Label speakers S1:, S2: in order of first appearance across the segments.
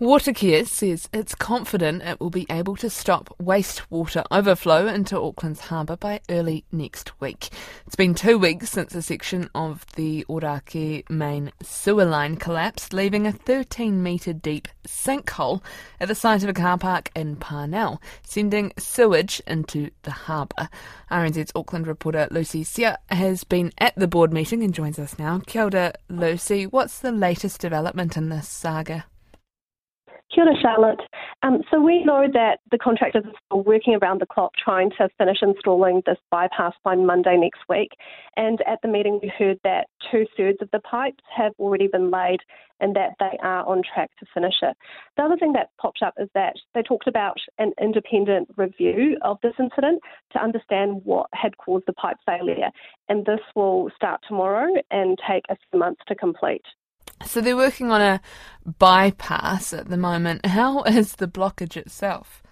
S1: Watercare says it's confident it will be able to stop wastewater overflow into Auckland's harbour by early next week. It's been two weeks since a section of the Ōrākei main sewer line collapsed, leaving a 13 metre deep sinkhole at the site of a car park in Parnell, sending sewage into the harbour. RNZ's Auckland reporter Lucy Xia has been at the board meeting and joins us now. Kia ora, Lucy. What's the latest development in this saga?
S2: Kia ora, Charlotte. Um, so we know that the contractors are still working around the clock trying to finish installing this bypass by Monday next week. And at the meeting, we heard that two thirds of the pipes have already been laid and that they are on track to finish it. The other thing that popped up is that they talked about an independent review of this incident to understand what had caused the pipe failure. And this will start tomorrow and take a few months to complete.
S1: So they're working on a bypass at the moment. How is the blockage itself?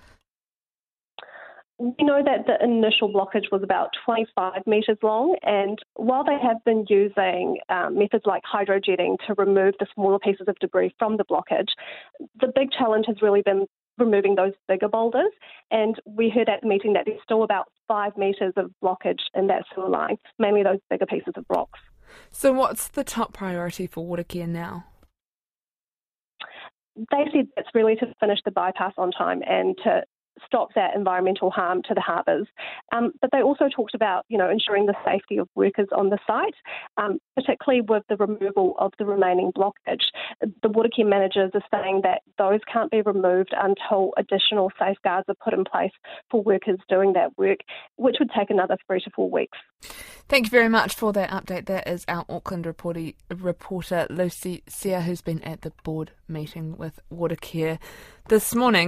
S2: We know that the initial blockage was about 25 metres long, and while they have been using um, methods like hydrojetting to remove the smaller pieces of debris from the blockage, the big challenge has really been removing those bigger boulders. And we heard at the meeting that there's still about five metres of blockage in that sewer line, mainly those bigger pieces of rocks.
S1: So, what's the top priority for Watercare now?
S2: They said it's really to finish the bypass on time and to stop that environmental harm to the harbours. Um, but they also talked about, you know, ensuring the safety of workers on the site, um, particularly with the removal of the remaining blockage. The Watercare managers are saying that those can't be removed until additional safeguards are put in place for workers doing that work, which would take another three to four weeks.
S1: Thank you very much for that update. That is our Auckland reporter, reporter Lucy Xia, who's been at the board meeting with Watercare this morning.